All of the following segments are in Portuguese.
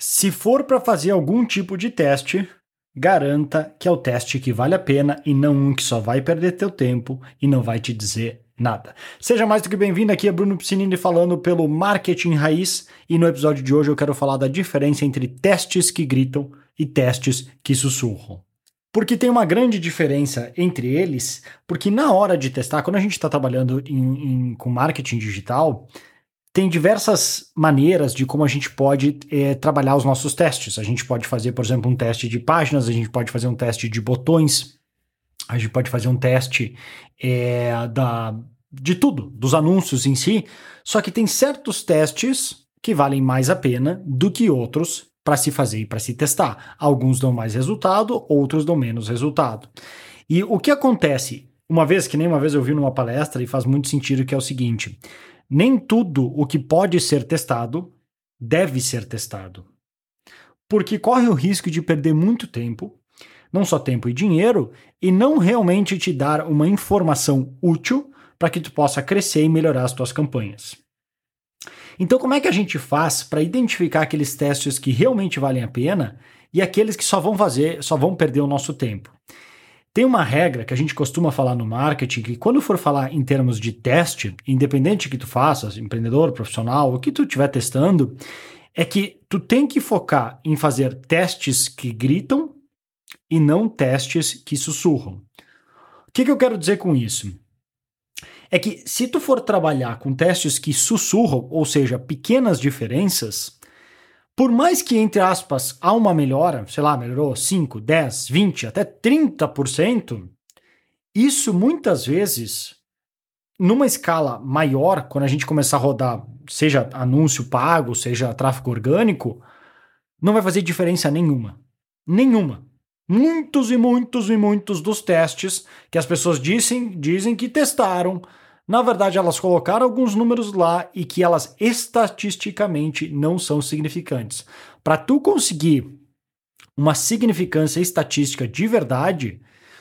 Se for para fazer algum tipo de teste, garanta que é o teste que vale a pena e não um que só vai perder teu tempo e não vai te dizer nada. Seja mais do que bem-vindo, aqui é Bruno Piscinini falando pelo Marketing Raiz e no episódio de hoje eu quero falar da diferença entre testes que gritam e testes que sussurram. Porque tem uma grande diferença entre eles, porque na hora de testar, quando a gente está trabalhando em, em, com marketing digital, tem diversas maneiras de como a gente pode é, trabalhar os nossos testes. A gente pode fazer, por exemplo, um teste de páginas, a gente pode fazer um teste de botões, a gente pode fazer um teste é, da, de tudo, dos anúncios em si. Só que tem certos testes que valem mais a pena do que outros para se fazer e para se testar. Alguns dão mais resultado, outros dão menos resultado. E o que acontece, uma vez que nem uma vez eu vi numa palestra e faz muito sentido que é o seguinte: nem tudo o que pode ser testado deve ser testado. Porque corre o risco de perder muito tempo, não só tempo e dinheiro, e não realmente te dar uma informação útil para que tu possa crescer e melhorar as tuas campanhas. Então, como é que a gente faz para identificar aqueles testes que realmente valem a pena e aqueles que só vão fazer, só vão perder o nosso tempo? Tem uma regra que a gente costuma falar no marketing que quando for falar em termos de teste, independente que tu faças, empreendedor, profissional, o que tu estiver testando, é que tu tem que focar em fazer testes que gritam e não testes que sussurram. O que, que eu quero dizer com isso? É que se tu for trabalhar com testes que sussurram, ou seja, pequenas diferenças, por mais que, entre aspas, há uma melhora, sei lá, melhorou 5, 10, 20, até 30%, isso muitas vezes, numa escala maior, quando a gente começar a rodar, seja anúncio pago, seja tráfego orgânico, não vai fazer diferença nenhuma. Nenhuma. Muitos e muitos e muitos dos testes que as pessoas dizem, dizem que testaram, na verdade, elas colocaram alguns números lá e que elas estatisticamente não são significantes. Para tu conseguir uma significância estatística de verdade,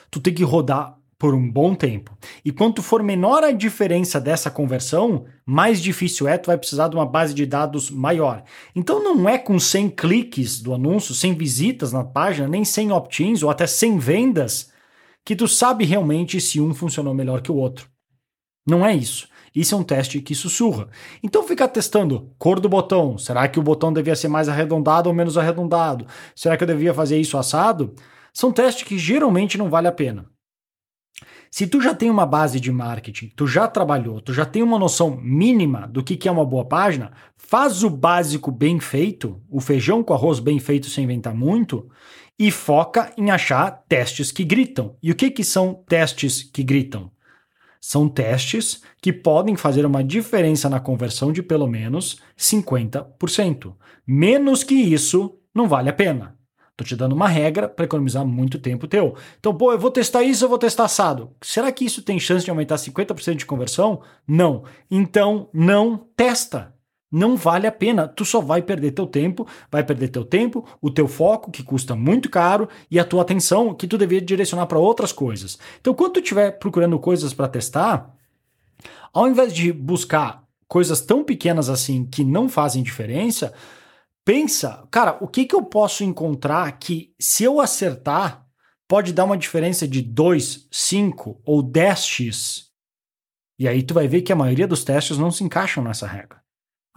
tu tem que rodar por um bom tempo. E quanto for menor a diferença dessa conversão, mais difícil é, tu vai precisar de uma base de dados maior. Então não é com 100 cliques do anúncio, 100 visitas na página, nem 100 opt-ins ou até 100 vendas que tu sabe realmente se um funcionou melhor que o outro. Não é isso. Isso é um teste que sussurra. Então ficar testando cor do botão. Será que o botão devia ser mais arredondado ou menos arredondado? Será que eu devia fazer isso assado? São testes que geralmente não vale a pena. Se tu já tem uma base de marketing, tu já trabalhou, tu já tem uma noção mínima do que é uma boa página, faz o básico bem feito, o feijão com arroz bem feito sem inventar muito, e foca em achar testes que gritam. E o que, que são testes que gritam? São testes que podem fazer uma diferença na conversão de pelo menos 50%. Menos que isso, não vale a pena. Tô te dando uma regra para economizar muito tempo teu. Então, pô, eu vou testar isso, eu vou testar assado. Será que isso tem chance de aumentar 50% de conversão? Não. Então, não testa não vale a pena. Tu só vai perder teu tempo, vai perder teu tempo, o teu foco, que custa muito caro, e a tua atenção, que tu deveria direcionar para outras coisas. Então, quando tu estiver procurando coisas para testar, ao invés de buscar coisas tão pequenas assim que não fazem diferença, pensa, cara, o que, que eu posso encontrar que, se eu acertar, pode dar uma diferença de 2, 5 ou 10x. E aí tu vai ver que a maioria dos testes não se encaixam nessa regra.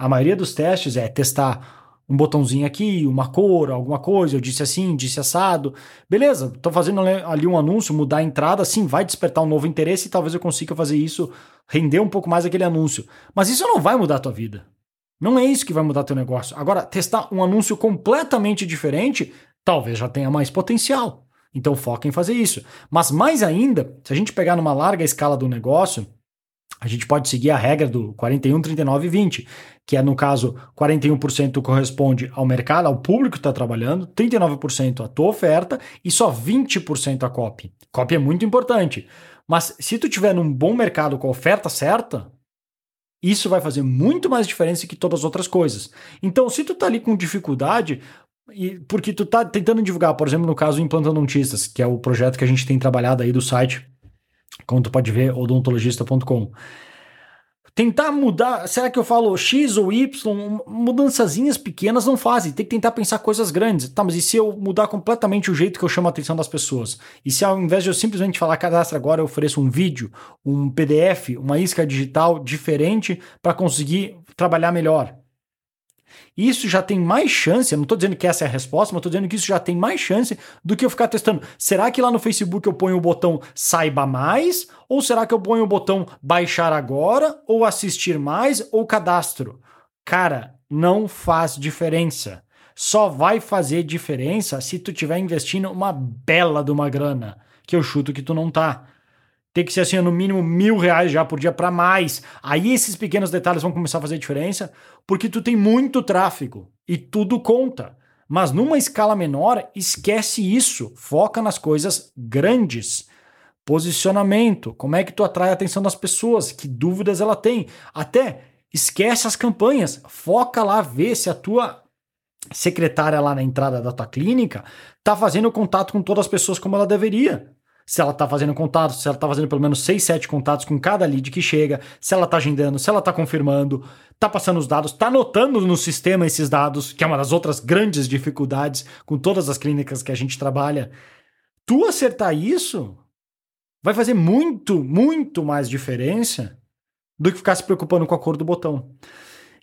A maioria dos testes é testar um botãozinho aqui, uma cor, alguma coisa, eu disse assim, disse assado. Beleza, estou fazendo ali um anúncio, mudar a entrada, sim, vai despertar um novo interesse e talvez eu consiga fazer isso, render um pouco mais aquele anúncio. Mas isso não vai mudar a tua vida. Não é isso que vai mudar teu negócio. Agora, testar um anúncio completamente diferente, talvez já tenha mais potencial. Então foca em fazer isso. Mas mais ainda, se a gente pegar numa larga escala do negócio, a gente pode seguir a regra do 41, 39 e 20, que é, no caso, 41% corresponde ao mercado, ao público que está trabalhando, 39% à tua oferta e só 20% a copy. Copy é muito importante. Mas se tu tiver num bom mercado com a oferta certa, isso vai fazer muito mais diferença que todas as outras coisas. Então, se tu tá ali com dificuldade, porque tu tá tentando divulgar, por exemplo, no caso Implantando Dentistas, que é o projeto que a gente tem trabalhado aí do site como tu pode ver, odontologista.com. tentar mudar, será que eu falo X ou Y? Mudançazinhas pequenas não fazem, tem que tentar pensar coisas grandes. Tá, mas e se eu mudar completamente o jeito que eu chamo a atenção das pessoas? E se ao invés de eu simplesmente falar cadastra agora, eu ofereço um vídeo, um PDF, uma isca digital diferente para conseguir trabalhar melhor? Isso já tem mais chance, eu não estou dizendo que essa é a resposta, mas estou dizendo que isso já tem mais chance do que eu ficar testando. Será que lá no Facebook eu ponho o botão saiba mais? Ou será que eu ponho o botão baixar agora? Ou assistir mais? Ou cadastro? Cara, não faz diferença. Só vai fazer diferença se tu estiver investindo uma bela de uma grana, que eu chuto que tu não tá tem que ser assim, no mínimo mil reais já por dia para mais. Aí esses pequenos detalhes vão começar a fazer diferença, porque tu tem muito tráfego e tudo conta. Mas numa escala menor, esquece isso. Foca nas coisas grandes. Posicionamento, como é que tu atrai a atenção das pessoas, que dúvidas ela tem. Até esquece as campanhas, foca lá, vê se a tua secretária lá na entrada da tua clínica tá fazendo contato com todas as pessoas como ela deveria se ela está fazendo contatos, se ela está fazendo pelo menos 6, 7 contatos com cada lead que chega, se ela está agendando, se ela está confirmando, está passando os dados, está anotando no sistema esses dados, que é uma das outras grandes dificuldades com todas as clínicas que a gente trabalha. Tu acertar isso vai fazer muito, muito mais diferença do que ficar se preocupando com a cor do botão.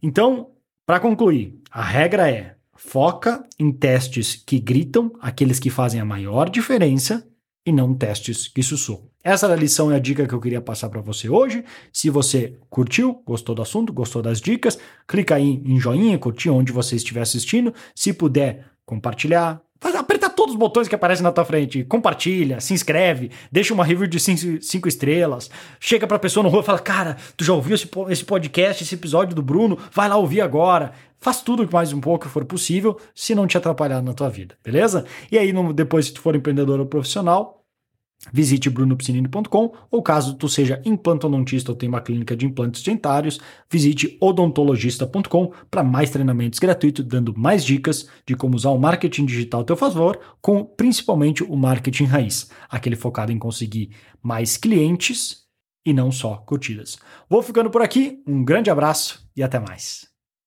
Então, para concluir, a regra é: foca em testes que gritam, aqueles que fazem a maior diferença e não testes que sussurram. Essa era a lição e a dica que eu queria passar para você hoje. Se você curtiu, gostou do assunto, gostou das dicas, clica aí em joinha, curtir onde você estiver assistindo. Se puder compartilhar, aperta todos os botões que aparecem na tua frente. Compartilha, se inscreve, deixa uma review de cinco, cinco estrelas. Chega pra pessoa no rua e fala: Cara, tu já ouviu esse, esse podcast, esse episódio do Bruno? Vai lá ouvir agora. Faz tudo mais um pouco for possível, se não te atrapalhar na tua vida, beleza? E aí, depois, se tu for empreendedor ou profissional, Visite brunopsinini.com ou caso tu seja implantodontista ou tenha uma clínica de implantes dentários, visite odontologista.com para mais treinamentos gratuitos, dando mais dicas de como usar o marketing digital a teu favor, com principalmente o marketing raiz, aquele focado em conseguir mais clientes e não só curtidas. Vou ficando por aqui, um grande abraço e até mais.